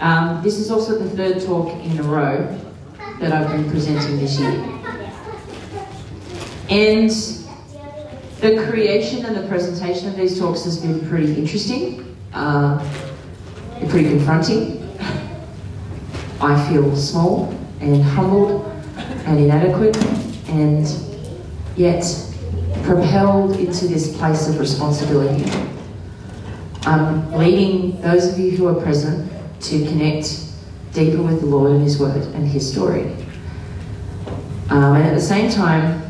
um, this is also the third talk in a row that I've been presenting this year. And the creation and the presentation of these talks has been pretty interesting, uh, pretty confronting. I feel small and humbled and inadequate and yet propelled into this place of responsibility. I'm leading those of you who are present to connect deeper with the Lord and His Word and His story. Um, and at the same time,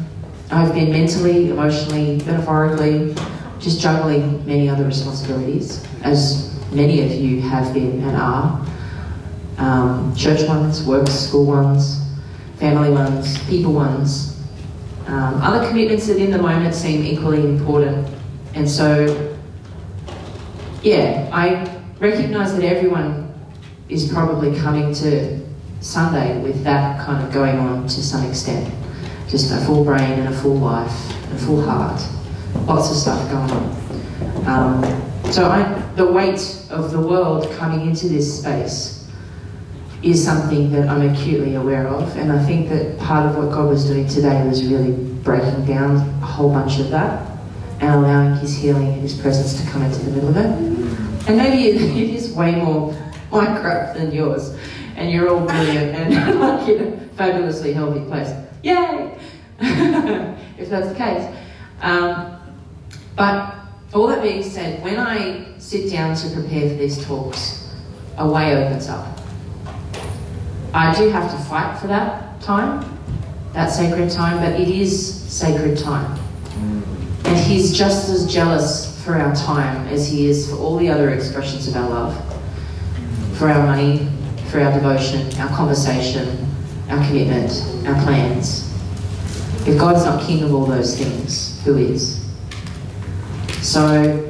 I've been mentally, emotionally, metaphorically, just juggling many other responsibilities, as many of you have been and are. Um, church ones, work, school ones, family ones, people ones. Um, other commitments that in the moment seem equally important. And so, yeah, I recognize that everyone is probably coming to Sunday with that kind of going on to some extent. Just a full brain and a full life and a full heart. Lots of stuff going on. Um, so I, the weight of the world coming into this space is something that I'm acutely aware of, and I think that part of what God was doing today was really breaking down a whole bunch of that and allowing His healing and His presence to come into the middle of it. And maybe it, it is way more my crap than yours. And you're all brilliant and like in a fabulously healthy place. Yay! if that's the case. Um, but all that being said, when I sit down to prepare for these talks, a way opens up. I do have to fight for that time, that sacred time, but it is sacred time. And He's just as jealous for our time as He is for all the other expressions of our love for our money, for our devotion, our conversation, our commitment, our plans. If God's not king of all those things, who is? So,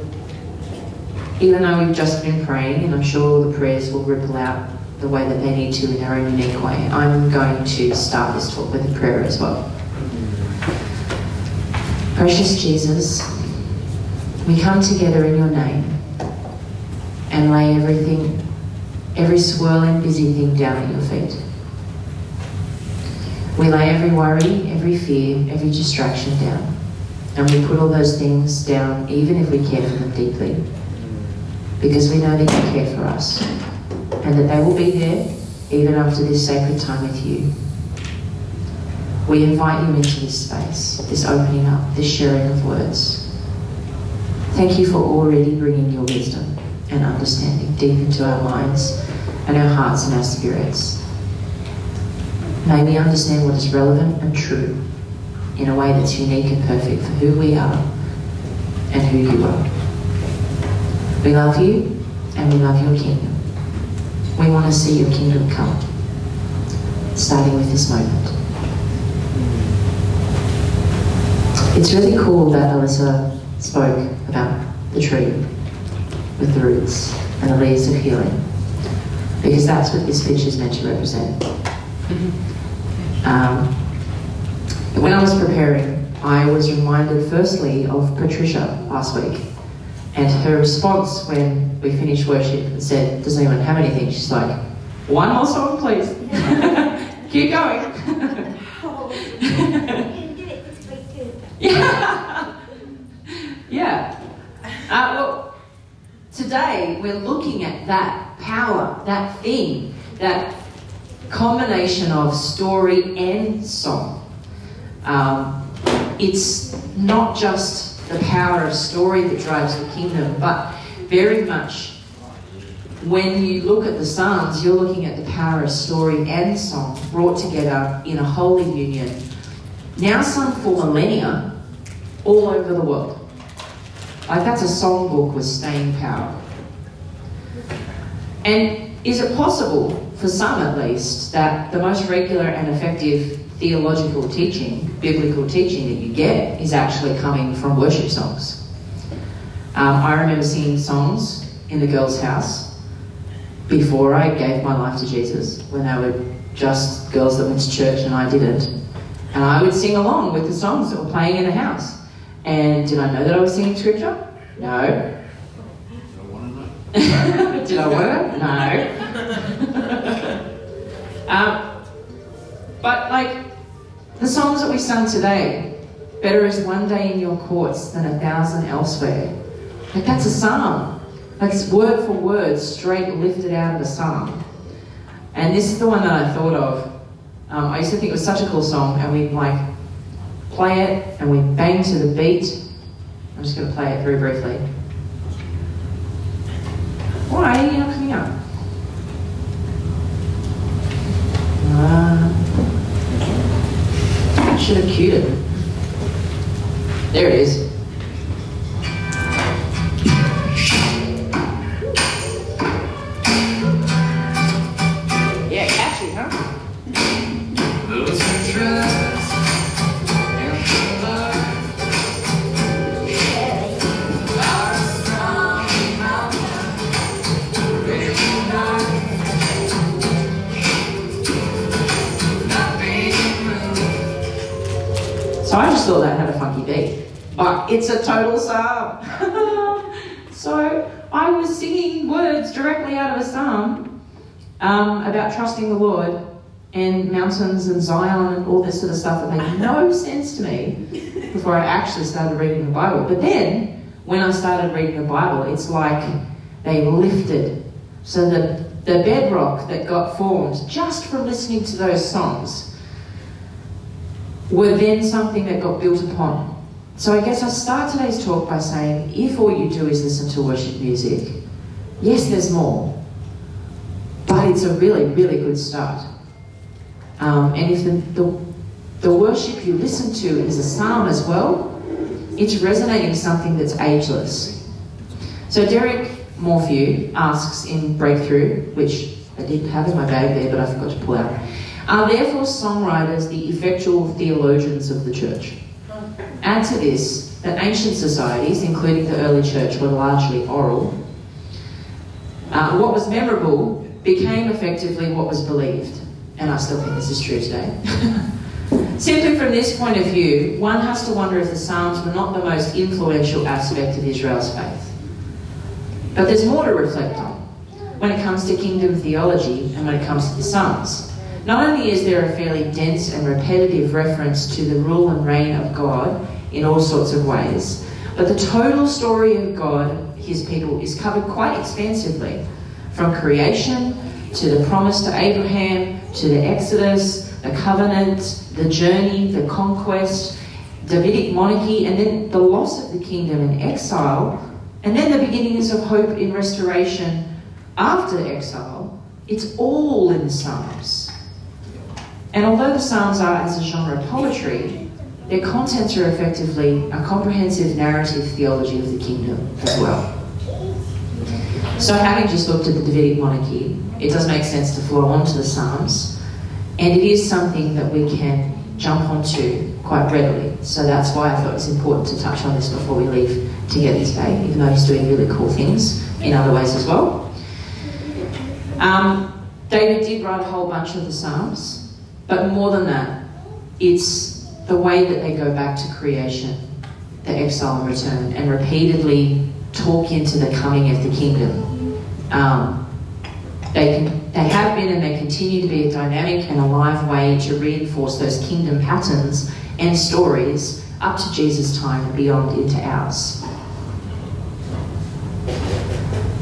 even though we've just been praying, and I'm sure the prayers will ripple out the way that they need to in their own unique way, I'm going to start this talk with a prayer as well. Precious Jesus, we come together in your name and lay everything every swirling, busy thing down at your feet. We lay every worry, every fear, every distraction down. And we put all those things down even if we care for them deeply. Because we know that you care for us. And that they will be there even after this sacred time with you. We invite you into this space, this opening up, this sharing of words. Thank you for already bringing your wisdom and understanding deep into our minds and our hearts and our spirits. May we understand what is relevant and true in a way that's unique and perfect for who we are and who you are. We love you and we love your kingdom. We want to see your kingdom come, starting with this moment. It's really cool that Alyssa spoke about the tree with the roots and the leaves of healing because that's what this picture is meant to represent. Um, when I was preparing, I was reminded firstly of Patricia last week and her response when we finished worship and said, Does anyone have anything? She's like, One more song, please. Keep going. yeah. yeah. Uh, well, today we're looking at that power, that thing, that combination of story and song. Um, it's not just the power of story that drives the kingdom, but very much when you look at the Psalms, you're looking at the power of story and song brought together in a holy union, now sung for millennia all over the world. Like that's a songbook with staying power. And is it possible, for some at least, that the most regular and effective theological teaching, biblical teaching that you get is actually coming from worship songs? Um, I remember singing songs in the girls' house before I gave my life to Jesus, when they were just girls that went to church and I didn't. And I would sing along with the songs that were playing in the house. And did I know that I was singing scripture? No. Did I want to know? did I want to? No. um, but like the songs that we sung today, better is one day in your courts than a thousand elsewhere. Like that's a psalm. Like it's word for word, straight lifted out of the psalm. And this is the one that I thought of. Um, I used to think it was such a cool song, and we'd like play it and we bang to the beat. I'm just going to play it very briefly. Why are you not coming up? Uh, should have cued it. There it is. So I just thought that had a funky beat. But it's a total psalm. so I was singing words directly out of a psalm um, about trusting the Lord and mountains and Zion and all this sort of stuff that made no sense to me before I actually started reading the Bible. But then, when I started reading the Bible, it's like they lifted. So the, the bedrock that got formed just from listening to those songs were then something that got built upon. So I guess I'll start today's talk by saying if all you do is listen to worship music, yes, there's more, but it's a really, really good start. Um, and if the, the, the worship you listen to is a psalm as well, it's resonating something that's ageless. So Derek Morphew asks in Breakthrough, which I didn't have in my bag there, but I forgot to pull out. Are therefore songwriters the effectual theologians of the church? Add to this that ancient societies, including the early church, were largely oral. Uh, what was memorable became effectively what was believed, and I still think this is true today. Simply from this point of view, one has to wonder if the Psalms were not the most influential aspect of Israel's faith. But there's more to reflect on when it comes to kingdom theology and when it comes to the Psalms. Not only is there a fairly dense and repetitive reference to the rule and reign of God in all sorts of ways, but the total story of God, his people, is covered quite expansively. From creation to the promise to Abraham, to the Exodus, the covenant, the journey, the conquest, Davidic monarchy, and then the loss of the kingdom and exile, and then the beginnings of hope in restoration after exile. It's all in the Psalms. And although the Psalms are, as a genre, of poetry, their contents are effectively a comprehensive narrative theology of the kingdom as well. So, having just looked at the Davidic monarchy, it does make sense to flow onto the Psalms, and it is something that we can jump onto quite readily. So, that's why I thought it's important to touch on this before we leave together today, even though he's doing really cool things in other ways as well. Um, David did write a whole bunch of the Psalms, but more than that, it's the way that they go back to creation, the exile and return, and repeatedly talk into the coming of the kingdom. Um, they, they have been and they continue to be a dynamic and alive way to reinforce those kingdom patterns and stories up to Jesus' time and beyond into ours.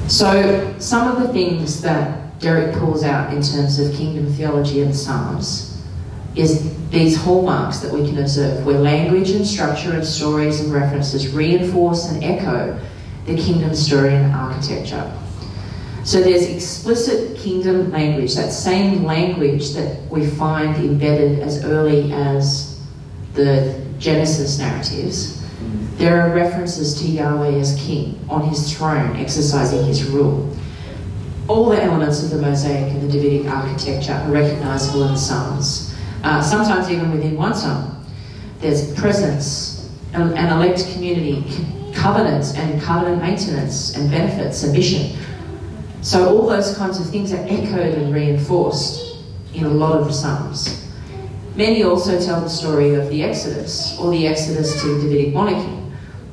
So, some of the things that Derek pulls out in terms of kingdom theology and Psalms is these hallmarks that we can observe, where language and structure and stories and references reinforce and echo the kingdom story and architecture. So there's explicit kingdom language, that same language that we find embedded as early as the Genesis narratives. Mm-hmm. There are references to Yahweh as king on his throne, exercising his rule. all the elements of the mosaic and the Davidic architecture are recognizable in the Psalms, uh, sometimes even within one psalm. There's presence, an, an elect community, covenants and covenant maintenance and benefits and mission. So all those kinds of things are echoed and reinforced in a lot of Psalms. Many also tell the story of the Exodus, or the Exodus to the Davidic monarchy,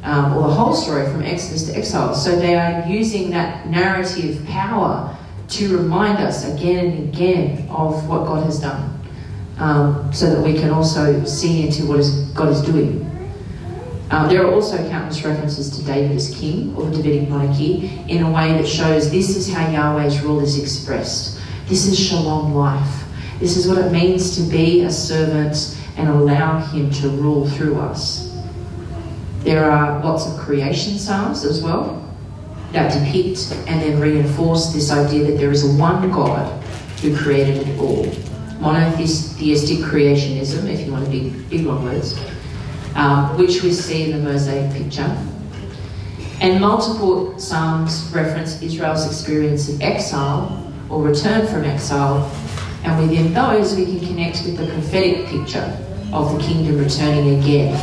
um, or the whole story from Exodus to exile. So they are using that narrative power to remind us again and again of what God has done, um, so that we can also see into what is, God is doing. Um, there are also countless references to David as king or the Davidic monarchy in a way that shows this is how Yahweh's rule is expressed. This is shalom life. This is what it means to be a servant and allow Him to rule through us. There are lots of creation psalms as well that depict and then reinforce this idea that there is one God who created it all. Monotheistic creationism, if you want to be big long words, um, which we see in the Mosaic picture. And multiple psalms reference Israel's experience of exile or return from exile and within those, we can connect with the prophetic picture of the kingdom returning again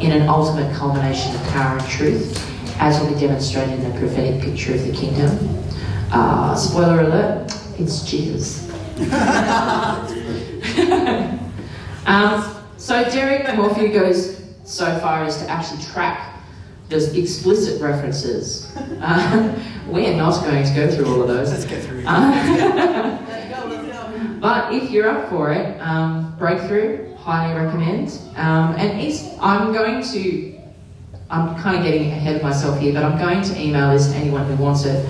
in an ultimate culmination of power and truth, as will be demonstrated in the prophetic picture of the kingdom. Uh, spoiler alert, it's Jesus. um, so Derek Morphew goes so far as to actually track those explicit references. Uh, we're not going to go through all of those. Let's get through. Uh, but if you're up for it, um, Breakthrough, highly recommend. Um, and I'm going to, I'm kind of getting ahead of myself here, but I'm going to email this to anyone who wants it,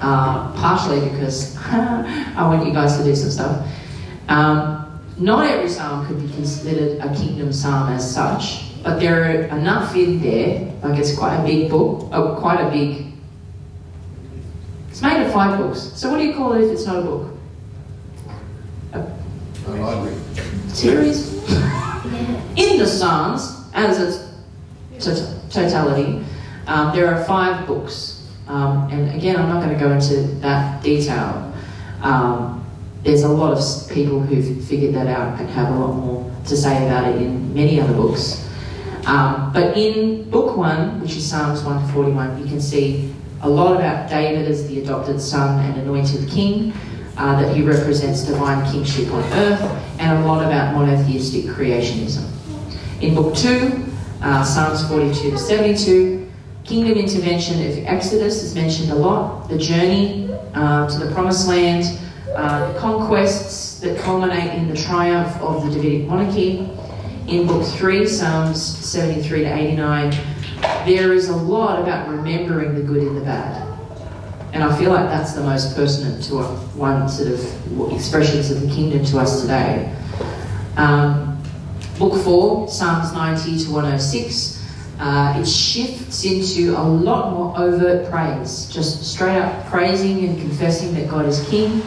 uh, partially because I want you guys to do some stuff. Um, not every psalm could be considered a kingdom psalm as such, but there are enough in there, like it's quite a big book, oh, quite a big. It's made of five books. So what do you call it if it's not a book? A library. Series? In the Psalms, as its tot- totality, um, there are five books. Um, and again, I'm not going to go into that detail. Um, there's a lot of people who've figured that out and have a lot more to say about it in many other books. Um, but in book one, which is Psalms 1 to 41, you can see a lot about David as the adopted son and anointed king uh, that he represents divine kingship on earth, and a lot about monotheistic creationism. In Book 2, uh, Psalms 42 to 72, kingdom intervention of Exodus is mentioned a lot, the journey uh, to the promised land, uh, the conquests that culminate in the triumph of the Davidic monarchy. In Book 3, Psalms 73 to 89, there is a lot about remembering the good and the bad. And I feel like that's the most pertinent to one sort of expressions of the kingdom to us today. Um, book 4, Psalms 90 to 106, uh, it shifts into a lot more overt praise, just straight up praising and confessing that God is king.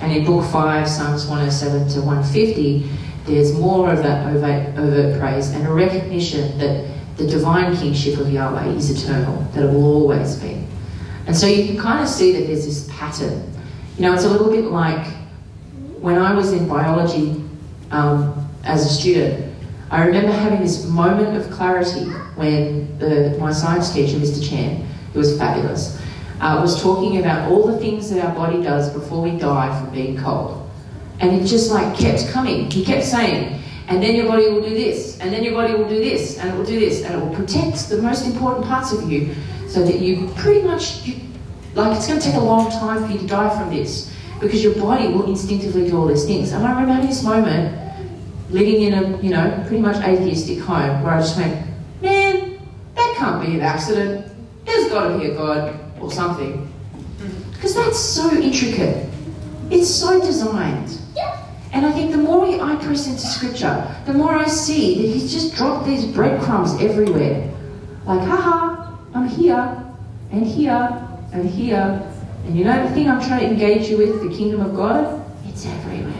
And in book 5, Psalms 107 to 150, there's more of that overt, overt praise and a recognition that the divine kingship of Yahweh is eternal, that it will always be. And so you can kind of see that there's this pattern. You know, it's a little bit like when I was in biology um, as a student, I remember having this moment of clarity when the, my science teacher, Mr. Chan, who was fabulous, uh, was talking about all the things that our body does before we die from being cold. And it just like kept coming. He kept saying, and then your body will do this, and then your body will do this, and it will do this, and it will protect the most important parts of you so that you pretty much, you, like it's going to take a long time for you to die from this because your body will instinctively do all these things. And I remember this moment living in a, you know, pretty much atheistic home where I just went, man, that can't be an accident. There's got to be a God or something. Mm-hmm. Because that's so intricate. It's so designed. And I think the more we, I press into scripture, the more I see that he's just dropped these breadcrumbs everywhere. Like, haha, I'm here and here and here. And you know the thing I'm trying to engage you with, the kingdom of God? It's everywhere.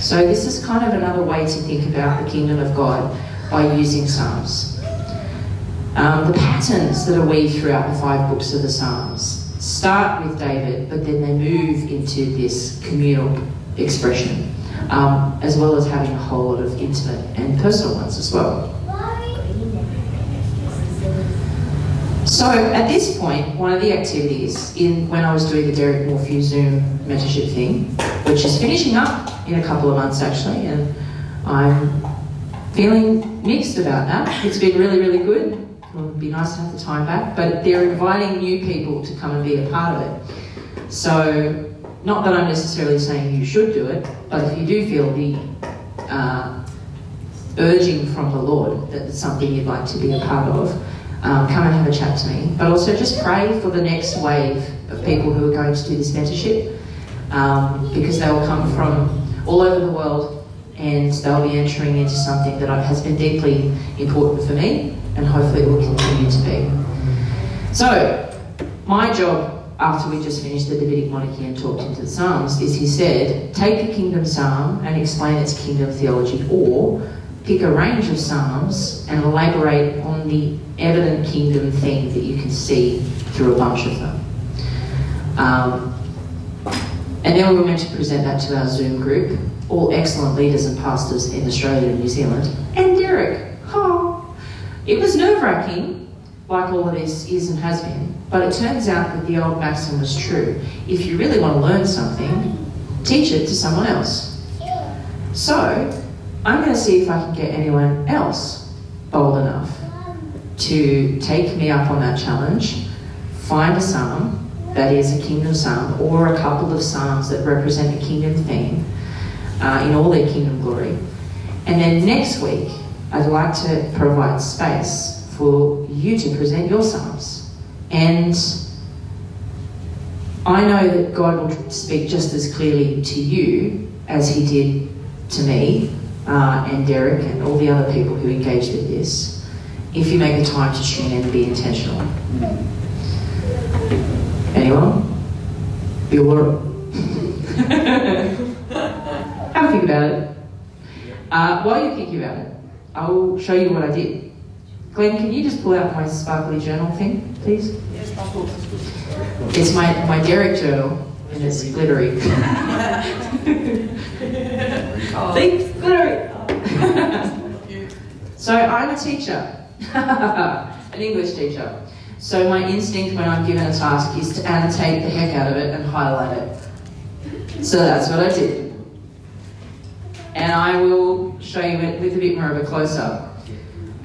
So this is kind of another way to think about the kingdom of God by using Psalms. Um, the patterns that are weaved throughout the five books of the Psalms start with David, but then they move into this communal expression, um, as well as having a whole lot of intimate and personal ones as well. So at this point, one of the activities in when I was doing the Derek Morphew Zoom mentorship thing, which is finishing up in a couple of months actually, and I'm feeling mixed about that. It's been really, really good. It would be nice to have the time back, but they're inviting new people to come and be a part of it. So, not that I'm necessarily saying you should do it, but if you do feel the uh, urging from the Lord that it's something you'd like to be a part of, um, come and have a chat to me. But also just pray for the next wave of people who are going to do this mentorship um, because they will come from all over the world and they'll be entering into something that has been deeply important for me and hopefully will continue to be. So, my job after we just finished the Davidic monarchy and talked into the Psalms is he said, take a kingdom psalm and explain its kingdom theology, or pick a range of psalms and elaborate on the evident kingdom theme that you can see through a bunch of them. Um, and then we were meant to present that to our Zoom group, all excellent leaders and pastors in Australia and New Zealand, and Derek. Oh, it was nerve wracking, like all of this is and has been, but it turns out that the old maxim was true. If you really want to learn something, teach it to someone else. So, I'm going to see if I can get anyone else bold enough to take me up on that challenge, find a psalm that is a kingdom psalm or a couple of psalms that represent a kingdom theme uh, in all their kingdom glory. And then next week, I'd like to provide space for you to present your psalms. And I know that God will speak just as clearly to you as He did to me uh, and Derek and all the other people who engaged with this if you make the time to tune in and be intentional. Anyone? Bueller? Have a think about it. Uh, while you're thinking about it, I will show you what I did. Glenn, can you just pull out my sparkly journal thing, please? It's my, my Derek journal, and it's glittery. Think glittery. so I'm a teacher. an English teacher. So my instinct when I'm given a task is to annotate the heck out of it and highlight it. So that's what I did. And I will show you it with a bit more of a close-up.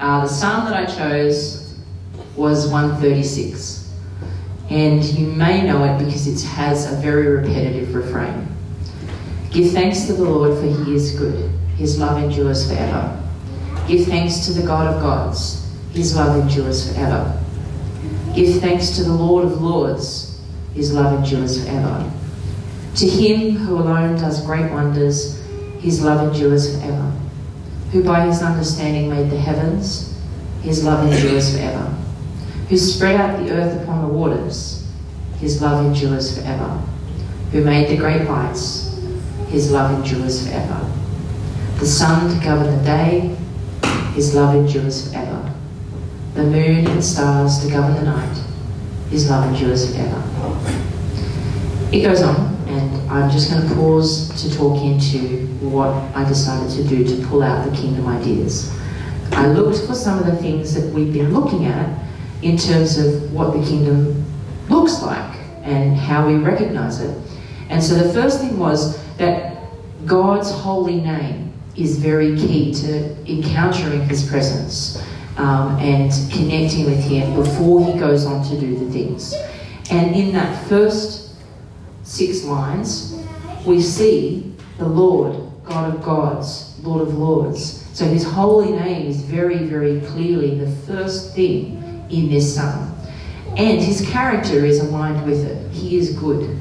Uh, the psalm that I chose was 136. And you may know it because it has a very repetitive refrain. Give thanks to the Lord for he is good. His love endures forever. Give thanks to the God of gods his love endures forever. Give thanks to the Lord of Lords. His love endures forever. To him who alone does great wonders, his love endures forever. Who by his understanding made the heavens, his love endures forever. Who spread out the earth upon the waters, his love endures forever. Who made the great lights, his love endures forever. The sun to govern the day, his love endures forever the moon and stars to govern the night. His love endures forever. It goes on, and I'm just going to pause to talk into what I decided to do to pull out the kingdom ideas. I looked for some of the things that we've been looking at in terms of what the kingdom looks like and how we recognize it. And so the first thing was that God's holy name is very key to encountering his presence um, and connecting with Him before He goes on to do the things. And in that first six lines, we see the Lord, God of gods, Lord of lords. So His holy name is very, very clearly the first thing in this psalm. And His character is aligned with it. He is good.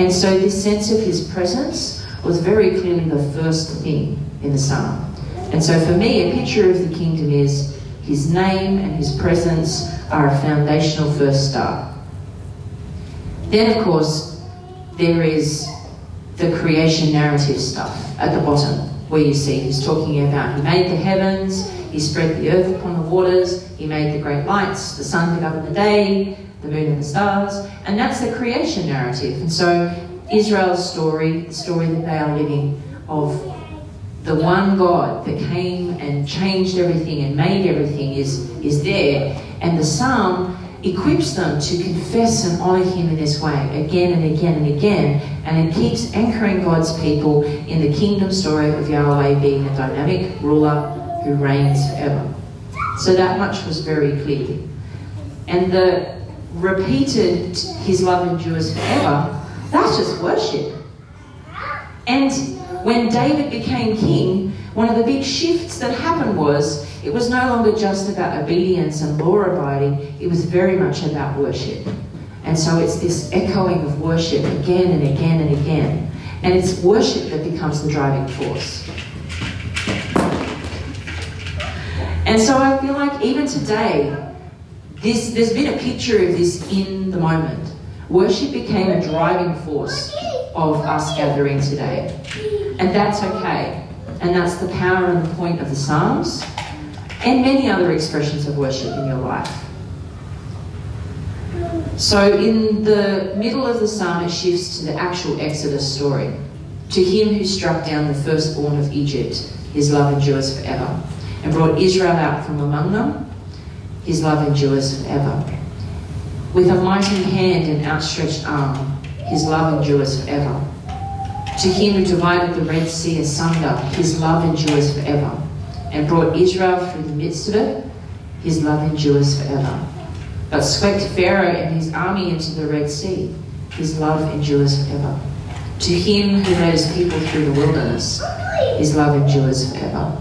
And so this sense of His presence was very clearly the first thing in the psalm. And so for me, a picture of the kingdom is his name and his presence are a foundational first start. Then, of course, there is the creation narrative stuff at the bottom. where you see he's talking about he made the heavens, he spread the earth upon the waters, he made the great lights, the sun to govern the day, the moon and the stars, and that's the creation narrative. And so Israel's story, the story that they are living of the one God that came and changed everything and made everything is, is there. And the psalm equips them to confess and honour Him in this way again and again and again. And it keeps anchoring God's people in the kingdom story of Yahweh being a dynamic ruler who reigns forever. So that much was very clear. And the repeated His love endures forever, that's just worship. And when David became king, one of the big shifts that happened was it was no longer just about obedience and law abiding, it was very much about worship. And so it's this echoing of worship again and again and again. And it's worship that becomes the driving force. And so I feel like even today, this, there's been a picture of this in the moment. Worship became a driving force of us gathering today. And that's okay. And that's the power and the point of the Psalms and many other expressions of worship in your life. So, in the middle of the psalm, it shifts to the actual Exodus story. To him who struck down the firstborn of Egypt, his love endures forever, and brought Israel out from among them, his love endures forever. With a mighty hand and outstretched arm, his love endures forever. To him who divided the Red Sea asunder, his love endures forever and brought Israel through the midst of it, his love endures forever. But swept Pharaoh and his army into the Red Sea, his love endures forever. To him who led his people through the wilderness, his love endures forever.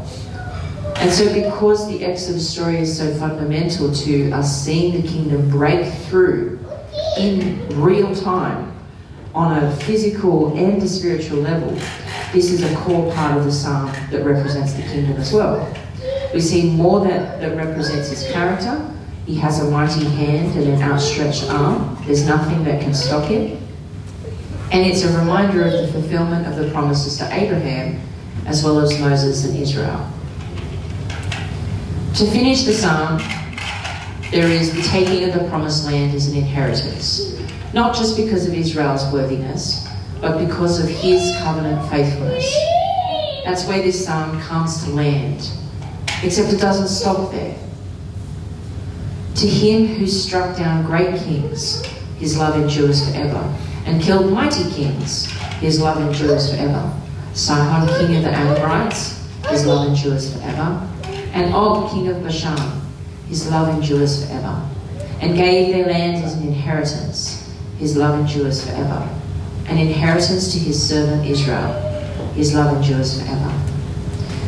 And so, because the Exodus story is so fundamental to us seeing the kingdom break through in real time on a physical and a spiritual level, this is a core part of the psalm that represents the kingdom as well. We see more that, that represents his character. He has a mighty hand and an outstretched arm. There's nothing that can stop him. And it's a reminder of the fulfillment of the promises to Abraham as well as Moses and Israel. To finish the psalm, there is the taking of the promised land as an inheritance, not just because of Israel's worthiness, but because of his covenant faithfulness. That's where this psalm comes to land. Except it doesn't stop there. To him who struck down great kings, his love endures forever, and killed mighty kings, his love endures forever. Sihon, king of the Amorites, his love endures forever. And Og, king of Bashan, his love endures forever. And gave their land as an inheritance, his love endures forever an inheritance to his servant Israel. His love endures forever.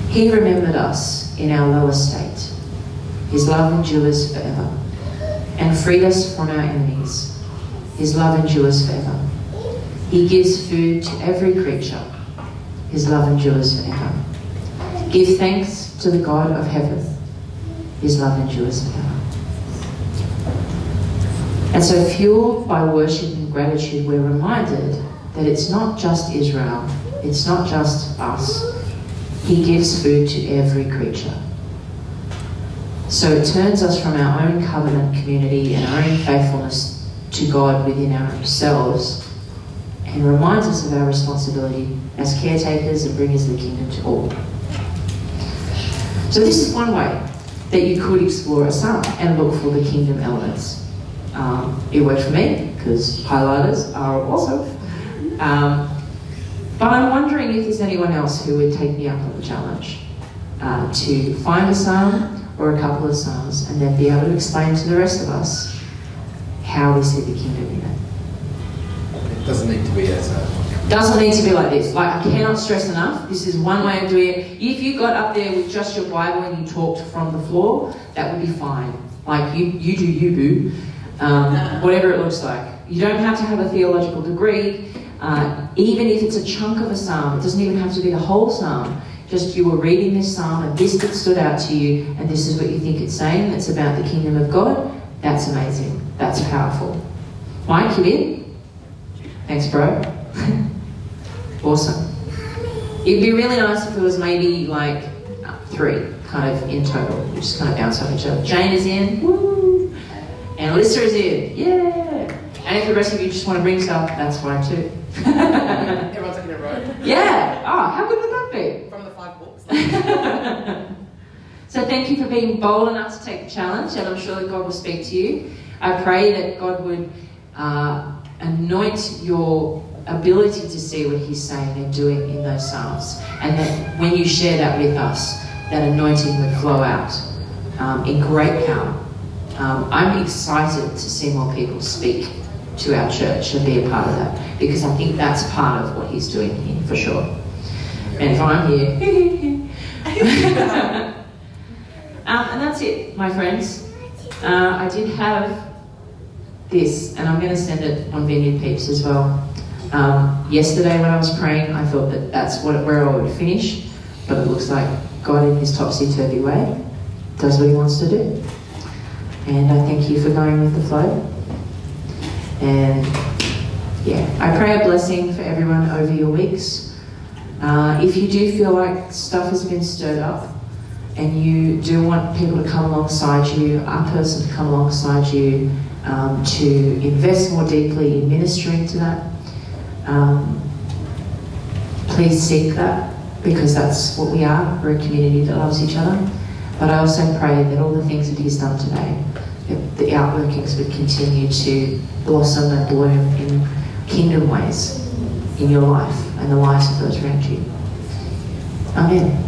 He remembered us in our lower state. His love endures forever. And freed us from our enemies. His love endures forever. He gives food to every creature. His love endures forever. Give thanks to the God of heaven. His love endures forever. And so, fueled by worship and gratitude, we're reminded that it's not just Israel, it's not just us. He gives food to every creature. So it turns us from our own covenant community and our own faithfulness to God within ourselves and reminds us of our responsibility as caretakers and bringers of the kingdom to all. So this is one way that you could explore a psalm and look for the kingdom elements. Um, it worked for me because highlighters are awesome. Um, but I'm wondering if there's anyone else who would take me up on the challenge uh, to find a psalm or a couple of psalms and then be able to explain to the rest of us how we see the kingdom in it. It doesn't need to be as a doesn't need to be like this. Like I cannot stress enough. This is one way of doing it. If you got up there with just your Bible and you talked from the floor, that would be fine. Like you, you do you boo, um, whatever it looks like. You don't have to have a theological degree. Uh, even if it's a chunk of a psalm, it doesn't even have to be a whole psalm. Just you were reading this psalm and this bit stood out to you, and this is what you think it's saying. It's about the kingdom of God. That's amazing. That's powerful. Mike, you in? Thanks, bro. awesome. It'd be really nice if it was maybe like three, kind of in total. We just kind of bounce off each other. Jane is in, woo! And Alyssa is in, yeah! And if the rest of you just want to bring stuff, that's fine too. Everyone's in a row yeah! Oh, how good would that be? from the five books. so thank you for being bold enough to take the challenge, and I'm sure that God will speak to you. I pray that God would uh, anoint your ability to see what He's saying and doing in those psalms, and that when you share that with us, that anointing would flow out um, in great power. Um, I'm excited to see more people speak to our church and be a part of that because I think that's part of what He's doing here for sure. And if I'm here, um, and that's it, my friends. Uh, I did have this, and I'm going to send it on Vineyard Peeps as well. Um, yesterday, when I was praying, I thought that that's what, where I would finish, but it looks like God, in His topsy turvy way, does what He wants to do. And I thank you for going with the flow. And yeah, I pray a blessing for everyone over your weeks. Uh, if you do feel like stuff has been stirred up and you do want people to come alongside you, a person to come alongside you, um, to invest more deeply in ministering to that, um, please seek that because that's what we are. We're a community that loves each other. But I also pray that all the things that He's done today, the outworkings would continue to blossom and bloom in kingdom ways in your life and the lives of those around you. Amen.